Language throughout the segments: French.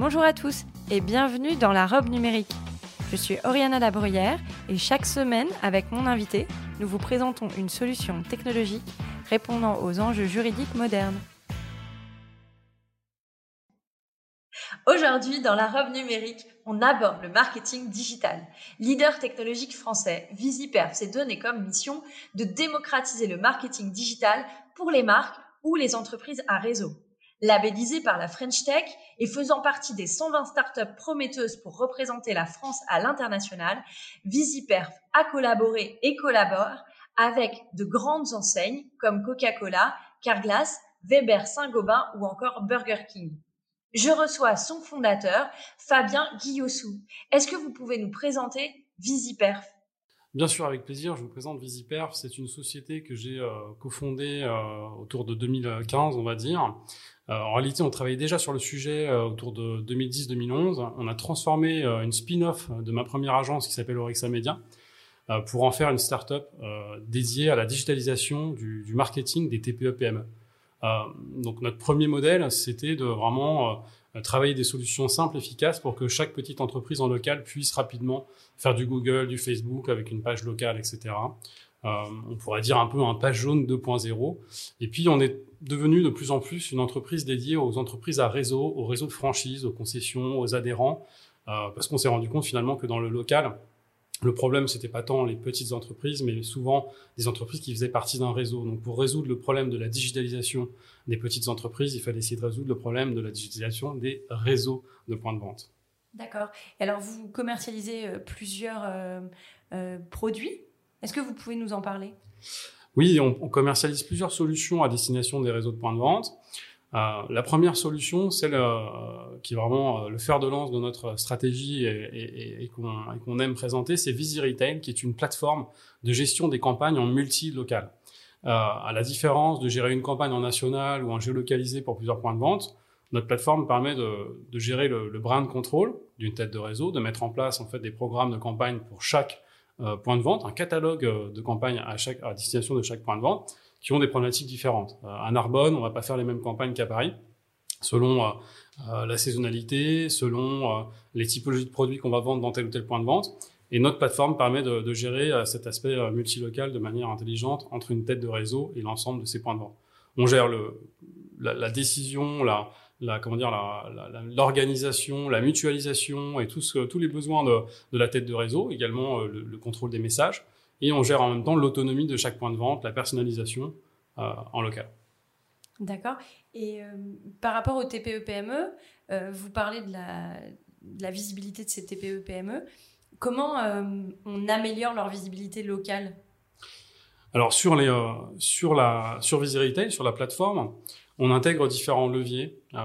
Bonjour à tous et bienvenue dans la robe numérique. Je suis Oriana Labruyère et chaque semaine, avec mon invité, nous vous présentons une solution technologique répondant aux enjeux juridiques modernes. Aujourd'hui, dans la robe numérique, on aborde le marketing digital. Leader technologique français, Visiperf s'est donné comme mission de démocratiser le marketing digital pour les marques ou les entreprises à réseau. Labellisé par la French Tech et faisant partie des 120 startups prometteuses pour représenter la France à l'international, Visiperf a collaboré et collabore avec de grandes enseignes comme Coca-Cola, Carglass, Weber Saint-Gobain ou encore Burger King. Je reçois son fondateur, Fabien Guillossou. Est-ce que vous pouvez nous présenter Visiperf? Bien sûr, avec plaisir. Je vous présente Visiperf. C'est une société que j'ai euh, cofondée euh, autour de 2015, on va dire. Euh, en réalité, on travaillait déjà sur le sujet euh, autour de 2010-2011. On a transformé euh, une spin-off de ma première agence qui s'appelle Orexa Media pour en faire une start-up dédiée à la digitalisation du, du marketing des TPE-PME. E. donc notre premier modèle, c'était de vraiment travailler des solutions simples, efficaces pour que chaque petite entreprise en local puisse rapidement faire du Google, du Facebook avec une page locale, etc. Euh, on pourrait dire un peu un page jaune 2.0. Et puis on est devenu de plus en plus une entreprise dédiée aux entreprises à réseau, aux réseaux de franchise, aux concessions, aux adhérents, euh, parce qu'on s'est rendu compte finalement que dans le local, le problème, c'était pas tant les petites entreprises, mais souvent des entreprises qui faisaient partie d'un réseau. Donc, pour résoudre le problème de la digitalisation des petites entreprises, il fallait essayer de résoudre le problème de la digitalisation des réseaux de points de vente. D'accord. Alors, vous commercialisez euh, plusieurs produits est-ce que vous pouvez nous en parler? Oui, on, commercialise plusieurs solutions à destination des réseaux de points de vente. Euh, la première solution, celle euh, qui est vraiment euh, le fer de lance de notre stratégie et, qu'on aime présenter, c'est Visi Retail, qui est une plateforme de gestion des campagnes en multi-local. à la différence de gérer une campagne en national ou en géolocalisé pour plusieurs points de vente, notre plateforme permet de, gérer le, le brand control d'une tête de réseau, de mettre en place en fait des programmes de campagne pour chaque euh, points de vente, un catalogue euh, de campagnes à, chaque, à destination de chaque point de vente qui ont des problématiques différentes. Euh, à Narbonne, on va pas faire les mêmes campagnes qu'à Paris, selon la saisonnalité, selon les typologies de produits qu'on va vendre dans tel ou tel point de vente. Et notre plateforme permet de, de gérer cet aspect multilocal de manière intelligente entre une tête de réseau et l'ensemble de ces points de vente. On gère le, la, la décision, la, la comment dire l'organisation, la, mutualisation et tous tous les besoins de, de, la tête de réseau, également euh, le, contrôle des messages, et on gère en même temps l'autonomie de chaque point de vente, la personnalisation euh, en local. D'accord. Et euh, par rapport au TPE-PME, e, vous parlez de la, de la, visibilité de ces TPE-PME. Comment on améliore leur visibilité locale? Alors sur les sur la sur Retail, sur la plateforme, on intègre différents leviers euh,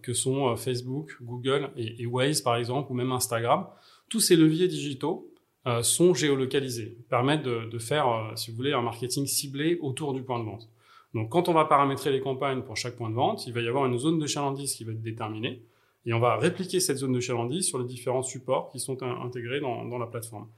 que sont euh, Facebook, Google et, Waze par exemple, ou même Instagram. Tous ces leviers digitaux euh, sont géolocalisés, permettent de, faire, si vous voulez, un marketing ciblé autour du point de vente. Donc quand on va paramétrer les campagnes pour chaque point de vente, il va y avoir une zone de chalandise qui va être déterminée, et on va répliquer cette zone de chalandise sur les différents supports qui sont intégrés dans la plateforme.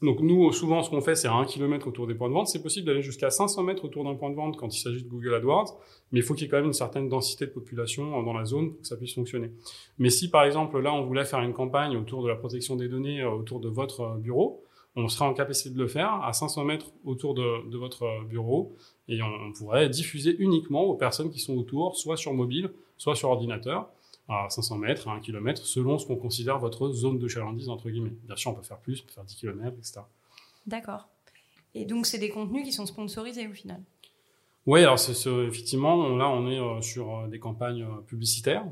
Donc nous, souvent, ce qu'on fait, c'est à 1 km autour des points de vente. C'est possible d'aller jusqu'à 500 mètres autour d'un point de vente quand il s'agit de Google AdWords, mais il faut qu'il y ait quand même une certaine densité de population dans la zone pour que ça puisse fonctionner. Mais si, par exemple, là, on voulait faire une campagne autour de la protection des données, euh, autour de votre euh, bureau, on sera en capacité de le faire à 500 mètres autour de, votre euh, bureau et on pourrait diffuser uniquement aux personnes qui sont autour, soit sur mobile, soit sur ordinateur à 500 mètres, à 1 km, selon ce qu'on considère votre zone de chalandise, entre guillemets. Bien sûr, on peut faire plus, on peut faire 10 km, etc. D'accord. Et donc, c'est des contenus qui sont sponsorisés au final? Oui, alors c'est effectivement, là on est euh, sur euh, des campagnes euh, publicitaires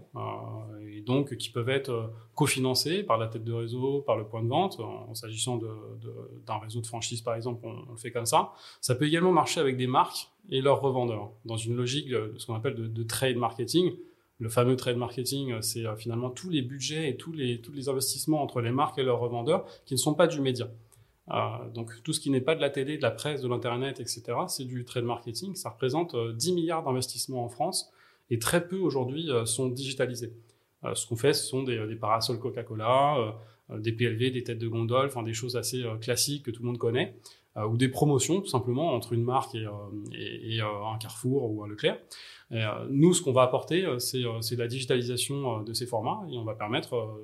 et donc qui peuvent être cofinancées par la tête de réseau, par le point de vente. En, s'agissant d'un de, réseau de franchise par exemple, on, le fait comme ça. Ça peut également marcher avec des marques et leurs revendeurs dans une logique de, ce qu'on appelle de, trade marketing Le fameux trade marketing, c'est finalement tous les budgets et tous les, tous les investissements entre les marques et leurs revendeurs qui ne sont pas du média. donc tout ce qui n'est pas de la télé, de la presse, de l'internet, etc., c'est du trade marketing. Ça représente 10 milliards d'investissements en France et très peu aujourd'hui sont digitalisés. ce qu'on fait, ce sont des, des parasols Coca-Cola, des PLV, des têtes de gondole, enfin des choses assez classiques que tout le monde connaît. Euh, ou des promotions tout simplement entre une marque et, euh, euh, un Carrefour ou un Leclerc. nous, ce qu'on va apporter, c'est la digitalisation de ces formats et on va permettre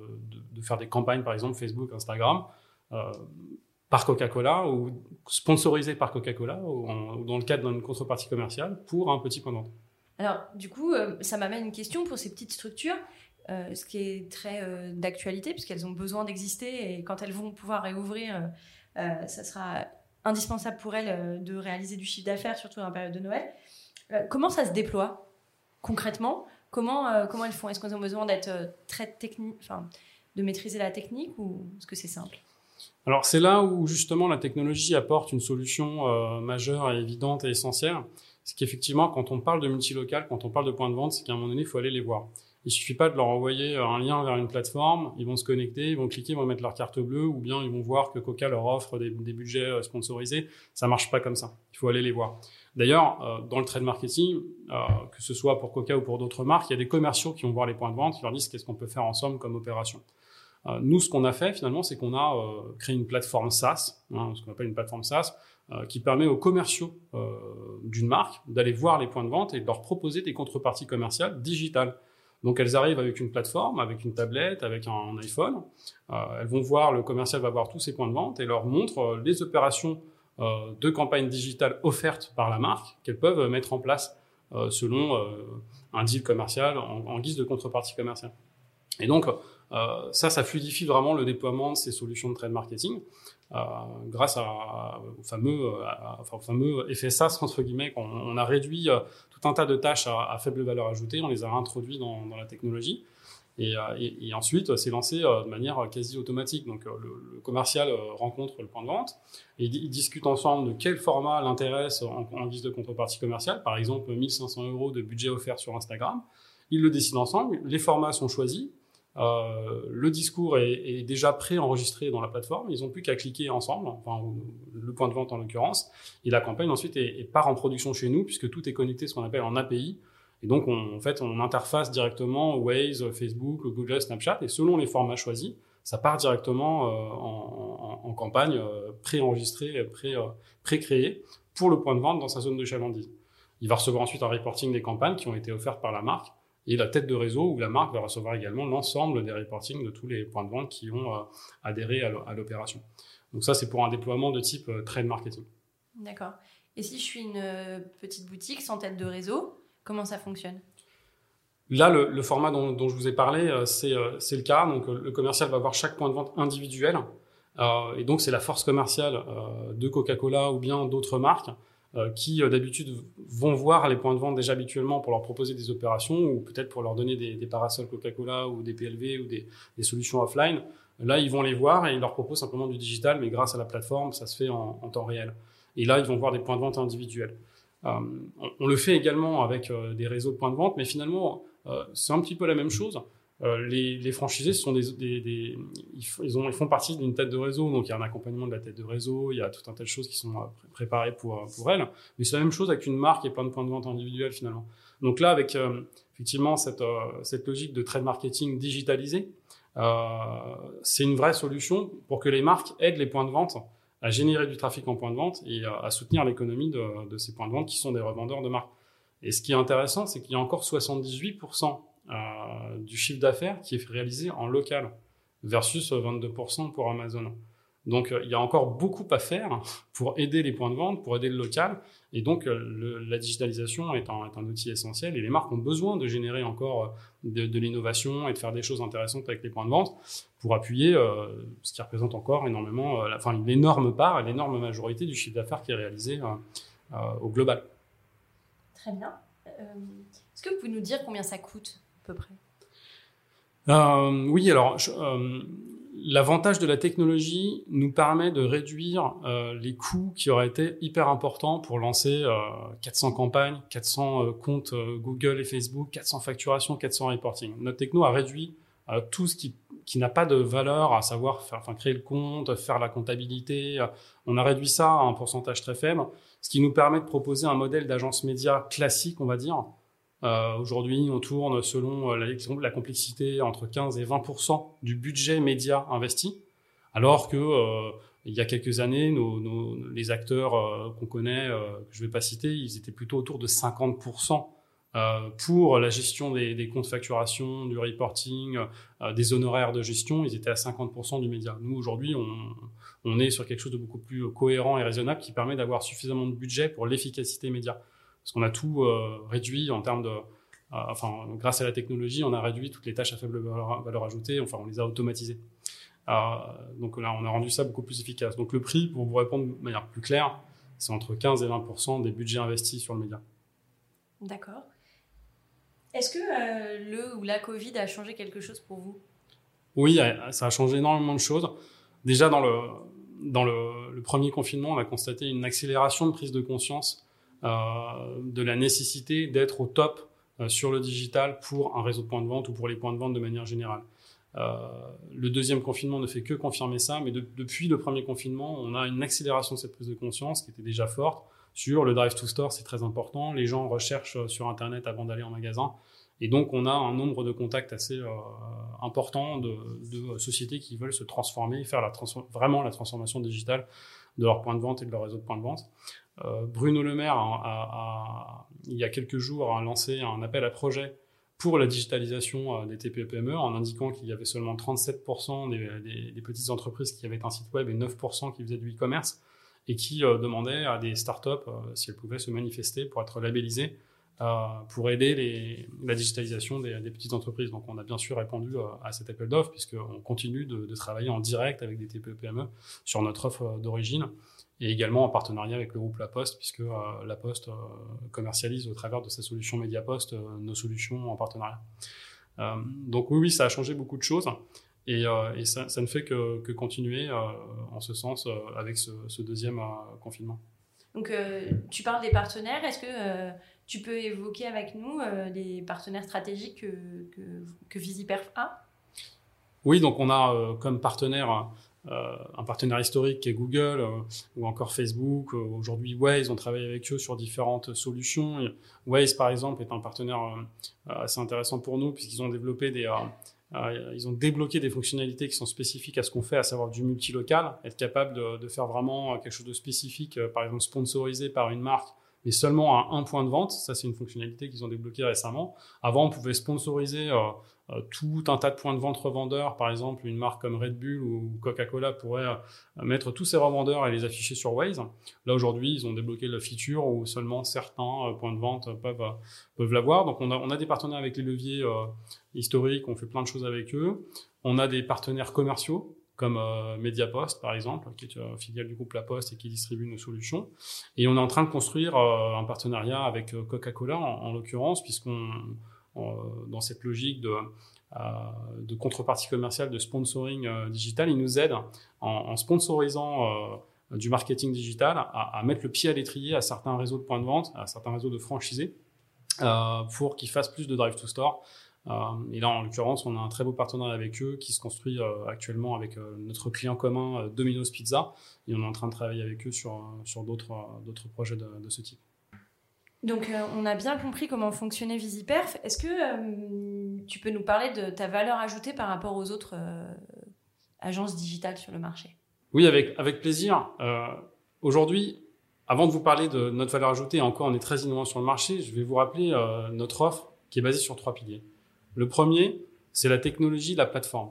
de, faire des campagnes, par exemple Facebook, Instagram, par Coca-Cola ou sponsorisées par Coca-Cola ou, dans le cadre d'une contrepartie commerciale pour un petit vente. Alors, du coup, ça m'amène une question pour ces petites structures. Ce qui est très d'actualité, puisqu'elles ont besoin d'exister et quand elles vont pouvoir réouvrir, ça sera indispensable pour elles euh, de réaliser du chiffre d'affaires, surtout la période de Noël. Euh, comment ça se déploie concrètement? Comment, euh, comment elles font? Est-ce qu'elles ont besoin d'être très technique, enfin, de maîtriser la technique ou est-ce que c'est simple? Alors c'est là où justement la technologie apporte une solution majeure évidente et essentielle. C'est qu'effectivement quand on parle de multilocal, quand on parle de points de vente, c'est qu'à un moment donné il faut aller les voir. Il suffit pas de leur envoyer un lien vers une plateforme, ils vont se connecter, ils vont cliquer, ils vont mettre leur carte bleue, ou bien ils vont voir que Coca leur offre des, budgets euh, sponsorisés. Ça marche pas comme ça. Il faut aller les voir. D'ailleurs, euh, dans le trade marketing, euh, que ce soit pour Coca ou pour d'autres marques, il y a des commerciaux qui vont voir les points de vente, qui leur disent qu'est-ce qu'on peut faire ensemble comme opération. nous, ce qu'on a fait finalement, c'est qu'on a créé une plateforme SaaS, hein, ce qu'on appelle une plateforme SaaS, qui permet aux commerciaux d'une marque d'aller voir les points de vente et de leur proposer des contreparties commerciales digitales. Donc elles arrivent avec une plateforme, avec une tablette, avec un, iPhone. Euh, elles vont voir, le commercial va voir tous ces points de vente et leur montre euh, les opérations euh, de campagne digitale offertes par la marque qu'elles peuvent mettre en place selon un deal commercial en, guise de contrepartie commerciale. Et donc ça, ça fluidifie vraiment le déploiement de ces solutions de trade marketing. grâce à, au fameux, enfin, au fameux effet SaaS entre guillemets, on, a réduit un tas de tâches à, faible valeur ajoutée, on les a introduits dans, la technologie. Et, euh, ensuite, c'est lancé euh, de manière quasi automatique. Donc, euh, le, commercial rencontre le point de vente et ils discutent ensemble de quel format l'intéresse en, en, guise de contrepartie commerciale. Par exemple, 1500 euros de budget offert sur Instagram. Ils le décident ensemble. Les formats sont choisis. Euh, le discours est, est déjà pré-enregistré dans la plateforme. Ils n'ont plus qu'à cliquer ensemble, enfin le point de vente en l'occurrence, et la campagne ensuite est, part en production chez nous puisque tout est connecté, ce qu'on appelle en API. Et donc on, en fait on interface directement Waze, Facebook, Google, Snapchat, et selon les formats choisis, ça part directement euh, en, en, campagne euh, pré-enregistrée, pré, euh, pré-créée pour le point de vente dans sa zone de chalandise. Il va recevoir ensuite un reporting des campagnes qui ont été offertes par la marque et la tête de réseau où la marque va recevoir également l'ensemble des reportings de tous les points de vente qui ont euh, adhéré à l'opération. Donc ça, c'est pour un déploiement de type euh, trade marketing. D'accord. Et si je suis une euh, petite boutique sans tête de réseau, comment ça fonctionne? Là, le, format dont, je vous ai parlé, c'est le cas. Donc, le commercial va avoir chaque point de vente individuel. et donc, c'est la force commerciale de Coca-Cola ou bien d'autres marques qui euh, d'habitude vont voir les points de vente déjà habituellement pour leur proposer des opérations ou peut-être pour leur donner des, parasols Coca-Cola ou des PLV ou des, solutions offline. Là, ils vont les voir et ils leur proposent simplement du digital, mais grâce à la plateforme, ça se fait en, temps réel. Et là, ils vont voir des points de vente individuels. Euh, on, le fait également avec des réseaux de points de vente, mais finalement, c'est un petit peu la même chose. Euh, les, les, franchisés sont des, des, des ils, ont, ils, font partie d'une tête de réseau, donc il y a un accompagnement de la tête de réseau, il y a tout un tas de choses qui sont euh, préparées pour euh, pour elles. Mais c'est la même chose avec une marque et plein de points de vente individuels finalement. Donc là, avec effectivement cette cette logique de trade marketing digitalisé, c'est une vraie solution pour que les marques aident les points de vente à générer du trafic en points de vente et à, soutenir l'économie de, de ces points de vente qui sont des revendeurs de marques. Et ce qui est intéressant, c'est qu'il y a encore 78% euh, du chiffre d'affaires qui est réalisé en local versus 22% pour Amazon. Donc euh, il y a encore beaucoup à faire pour aider les points de vente, pour aider le local. Et donc euh, la digitalisation est un, outil essentiel et les marques ont besoin de générer encore de, de l'innovation et de faire des choses intéressantes avec les points de vente pour appuyer ce qui représente encore énormément, enfin l'énorme part et l'énorme majorité du chiffre d'affaires qui est réalisé au global. Très bien. Est-ce que vous pouvez nous dire combien ça coûte? Euh, Oui, alors euh, L'avantage de la technologie nous permet de réduire euh, les coûts qui auraient été hyper importants pour lancer 400 campagnes, 400 comptes Google et Facebook, 400 facturations, 400 reporting. Notre techno a réduit tout ce qui, qui n'a pas de valeur, à savoir créer le compte, faire la comptabilité. On a réduit ça à un pourcentage très faible, ce qui nous permet de proposer un modèle d'agence média classique, on va dire, euh, Aujourd'hui, on tourne selon euh, la, la, complexité entre 15 et 20% du budget média investi, alors que euh, il y a quelques années, nos, nos, les acteurs euh, qu'on connaît, que je vais pas citer, ils étaient plutôt autour de 50% pour la gestion des, des, comptes facturation, du reporting, des honoraires de gestion, ils étaient à 50% du média. Nous, aujourd'hui, on, on, est sur quelque chose de beaucoup plus cohérent et raisonnable qui permet d'avoir suffisamment de budget pour l'efficacité média parce qu'on a tout euh, réduit en termes de, euh, enfin, grâce à la technologie, on a réduit toutes les tâches à faible valeur, ajoutée, enfin, on les a automatisées. Euh, donc là, on a rendu ça beaucoup plus efficace. Donc le prix, pour vous répondre de manière plus claire, c'est entre 15 et 20% des budgets investis sur le média. D'accord. Est-ce que le ou la Covid a changé quelque chose pour vous? Oui, ça a changé énormément de choses. Déjà, dans le, dans le, le, premier confinement, on a constaté une accélération de prise de conscience de la nécessité d'être au top euh, sur le digital pour un réseau de points de vente ou pour les points de vente de manière générale. Euh, le deuxième confinement ne fait que confirmer ça, mais depuis le premier confinement, on a une accélération de cette prise de conscience qui était déjà forte sur le drive to store, c'est très important. Les gens recherchent sur Internet avant d'aller en magasin. Et donc, on a un nombre de contacts assez euh, important de, de, sociétés qui veulent se transformer, faire la vraiment la transformation digitale de leur point de vente et de leur réseau de points de vente. Euh, Bruno Le Maire, a, il y a quelques jours, a lancé un appel à projet pour la digitalisation euh, des TPE-PME en indiquant qu'il y avait seulement 37% des, des, petites entreprises qui avaient un site web et 9% qui faisaient du e-commerce et qui euh, demandaient à des startups si elles pouvaient se manifester pour être labellisées pour aider la digitalisation des, petites entreprises. Donc on a bien sûr répondu à cet appel d'offres puisqu'on continue de, travailler en direct avec des TPE-PME sur notre offre d'origine et également en partenariat avec le groupe La Poste, puisque euh, La Poste euh, commercialise au travers de sa solution Mediapost euh, nos solutions en partenariat. donc oui, ça a changé beaucoup de choses. Et, ça, ne fait que, continuer en ce sens avec ce deuxième confinement. Donc, tu parles des partenaires. Est-ce que tu peux évoquer avec nous les partenaires stratégiques que, que, Visiperf a? Oui, donc on a comme partenaire euh, un partenaire historique qui est Google euh, ou encore Facebook. Euh, aujourd'hui, Waze, on travaille avec eux sur différentes solutions. Waze, par exemple, est un partenaire assez intéressant pour nous puisqu'ils ont développé des ils ont débloqué des fonctionnalités qui sont spécifiques à ce qu'on fait, à savoir du multilocal, être capable de, faire vraiment quelque chose de spécifique, par exemple sponsorisé par une marque mais seulement à un point de vente. Ça, c'est une fonctionnalité qu'ils ont débloquée récemment. Avant, on pouvait sponsoriser euh, euh, tout un tas de points de vente revendeurs. Par exemple, une marque comme Red Bull ou Coca-Cola pourrait euh, mettre tous ses revendeurs et les afficher sur Waze. Là, aujourd'hui, ils ont débloqué la feature où seulement certains points de vente peuvent, peuvent l'avoir. Donc, on a, on a des partenaires avec les leviers historiques. On fait plein de choses avec eux. On a des partenaires commerciaux comme euh, Mediapost par exemple, qui est une filiale du groupe La Poste et qui distribue nos solutions. Et on est en train de construire euh, un partenariat avec euh, Coca-Cola en, l'occurrence, puisqu'on dans cette logique de de contrepartie commerciale, de sponsoring digital, ils nous aident en, sponsorisant du marketing digital à, à, mettre le pied à l'étrier à certains réseaux de points de vente, à certains réseaux de franchisés, pour qu'ils fassent plus de drive to store euh, et là, en l'occurrence, on a un très beau partenariat avec eux qui se construit euh, actuellement avec euh, notre client commun Domino's Pizza. Et on est en train de travailler avec eux sur, sur d'autres, d'autres projets de, de, ce type. Donc, on a bien compris comment fonctionnait Visiperf. Est-ce que tu peux nous parler de ta valeur ajoutée par rapport aux autres agences digitales sur le marché? Oui, avec, avec plaisir. Aujourd'hui, avant de vous parler de notre valeur ajoutée, encore on est très innovant sur le marché, je vais vous rappeler notre offre qui est basée sur trois piliers. Le premier, c'est la technologie, la plateforme.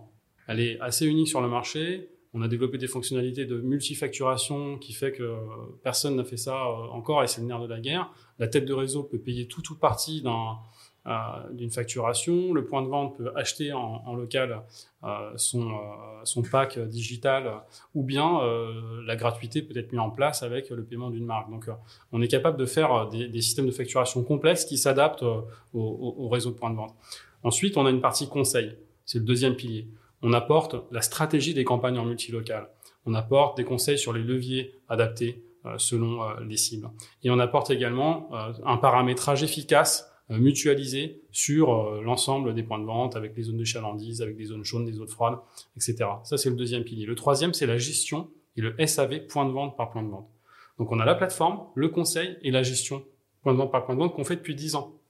Elle est assez unique sur le marché. On a développé des fonctionnalités de multifacturation qui fait que personne n'a fait ça euh, encore et c'est le nerf de la guerre. La tête de réseau peut payer tout ou partie d'un euh, d'une facturation. Le point de vente peut acheter en, local euh, son, euh, pack digital ou bien euh, la gratuité peut être mise en place avec le paiement d'une marque. Donc on est capable de faire des, systèmes de facturation complexes qui s'adaptent au, au réseau de points de vente. Ensuite, on a une partie conseil. C'est le deuxième pilier. On apporte la stratégie des campagnes en multilocal. On apporte des conseils sur les leviers adaptés euh, selon euh, les cibles. Et on apporte également euh, un paramétrage efficace mutualisé sur l'ensemble des points de vente avec les zones de chalandise, avec des zones chaudes, des zones froides, etc. Ça, c'est le deuxième pilier. Le troisième, c'est la gestion et le SAV point de vente par point de vente. Donc, on a la plateforme, le conseil et la gestion point de vente par point de vente qu'on fait depuis 10 ans.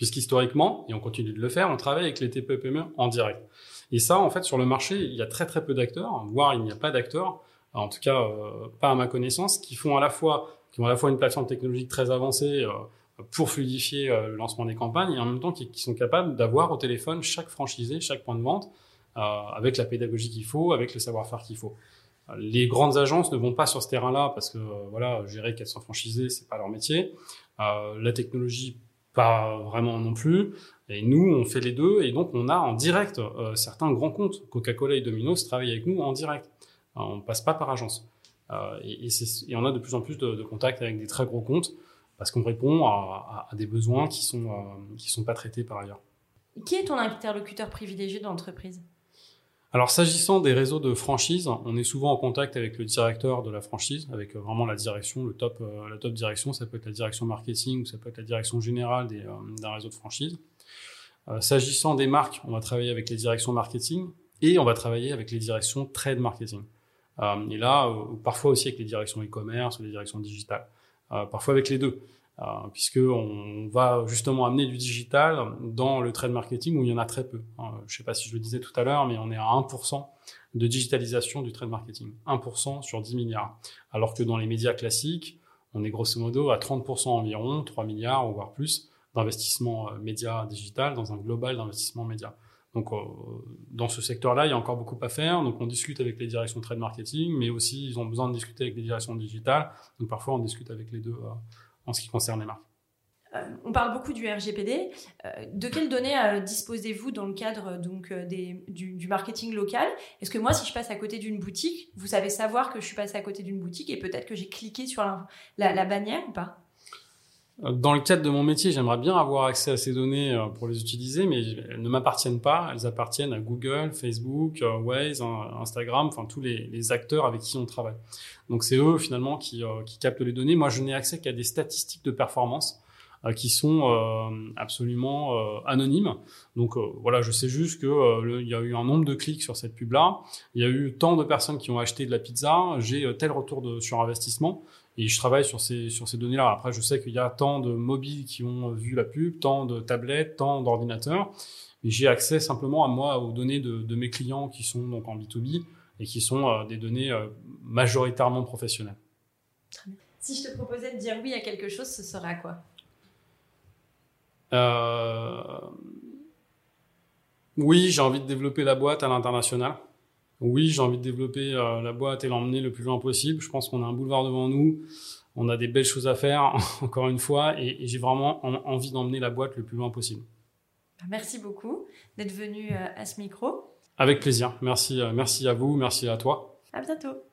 Puisqu'historiquement, et on continue de le faire, on travaille avec les TPE-PME en direct. Et ça, en fait, sur le marché, il y a très très peu d'acteurs, voire il n'y a pas d'acteurs en tout cas euh, pas à ma connaissance, qui font à la fois qui ont à la fois une plateforme technologique très avancée euh, pour fluidifier euh, le lancement des campagnes et en même temps qui, sont capables d'avoir au téléphone chaque franchisé, chaque point de vente avec la pédagogie qu'il faut, avec le savoir-faire qu'il faut. Les grandes agences ne vont pas sur ce terrain-là parce que voilà, gérer 400 franchisés, c'est pas leur métier. la technologie, pas vraiment non plus. Et nous, on fait les deux et donc on a en direct certains grands comptes. Coca-Cola et Domino's travaillent avec nous en direct. On ne passe pas par agence. Euh, et, on a de plus en plus de, contacts avec des très gros comptes parce qu'on répond à, des besoins qui sont euh, qui sont pas traités par ailleurs. Qui est ton interlocuteur privilégié de l'entreprise? Alors s'agissant des réseaux de franchise, on est souvent en contact avec le directeur de la franchise, avec euh, vraiment la direction, le top, la top direction. Ça peut être la direction marketing ou ça peut être la direction générale d'un réseau de franchise. s'agissant des marques, on va travailler avec les directions marketing et on va travailler avec les directions trade marketing. Euh, et là, euh, parfois aussi avec les directions e-commerce ou les directions digitales. Euh, parfois avec les deux. Puisque on va justement amener du digital dans le trade marketing où il y en a très peu. je ne sais pas si je le disais tout à l'heure, mais on est à 1% de digitalisation du trade marketing. 1% sur 10 milliards. Alors que dans les médias classiques, on est grosso modo à 30% environ, 3 milliards ou voire plus d'investissement média digital dans un global d'investissement média. Donc, euh, dans ce secteur-là, il y a encore beaucoup à faire. Donc, on discute avec les directions trade marketing, mais aussi, ils ont besoin de discuter avec les directions digitales. Donc, parfois, on discute avec les deux euh, en ce qui concerne les marques. Euh, on parle beaucoup du RGPD. de quelles données disposez-vous dans le cadre donc des, du, marketing local? Est-ce que moi, si je passe à côté d'une boutique, vous savez savoir que je suis passé à côté d'une boutique et peut-être que j'ai cliqué sur la bannière ou pas? Dans le cadre de mon métier, j'aimerais bien avoir accès à ces données euh, pour les utiliser, mais elles ne m'appartiennent pas. Elles appartiennent à Google, Facebook, euh, Waze, Instagram, enfin tous les, acteurs avec qui on travaille. Donc c'est eux finalement qui, euh, qui captent les données. Moi, je n'ai accès qu'à des statistiques de performance qui sont absolument anonymes. Donc voilà, je sais juste que il y a eu un nombre de clics sur cette pub là, il y a eu tant de personnes qui ont acheté de la pizza, j'ai tel retour de sur investissement. Et je travaille sur ces, sur ces données-là. Après, je sais qu'il y a tant de mobiles qui ont vu la pub, tant de tablettes, tant d'ordinateurs. Mais j'ai accès simplement à moi aux données de, de, mes clients qui sont donc en B2B et qui sont euh, des données euh, majoritairement professionnelles. Si je te proposais de dire oui à quelque chose, ce serait à quoi? Euh... Oui, j'ai envie de développer la boîte à l'international oui, j'ai envie de développer euh, la boîte et l'emmener le plus loin possible. Je pense qu'on a un boulevard devant nous. On a des belles choses à faire, encore une fois, et, j'ai vraiment envie d'emmener la boîte le plus loin possible. Bah, merci beaucoup d'être venu euh, à ce micro. Avec plaisir. Merci, euh, merci à vous, merci à toi. À bientôt.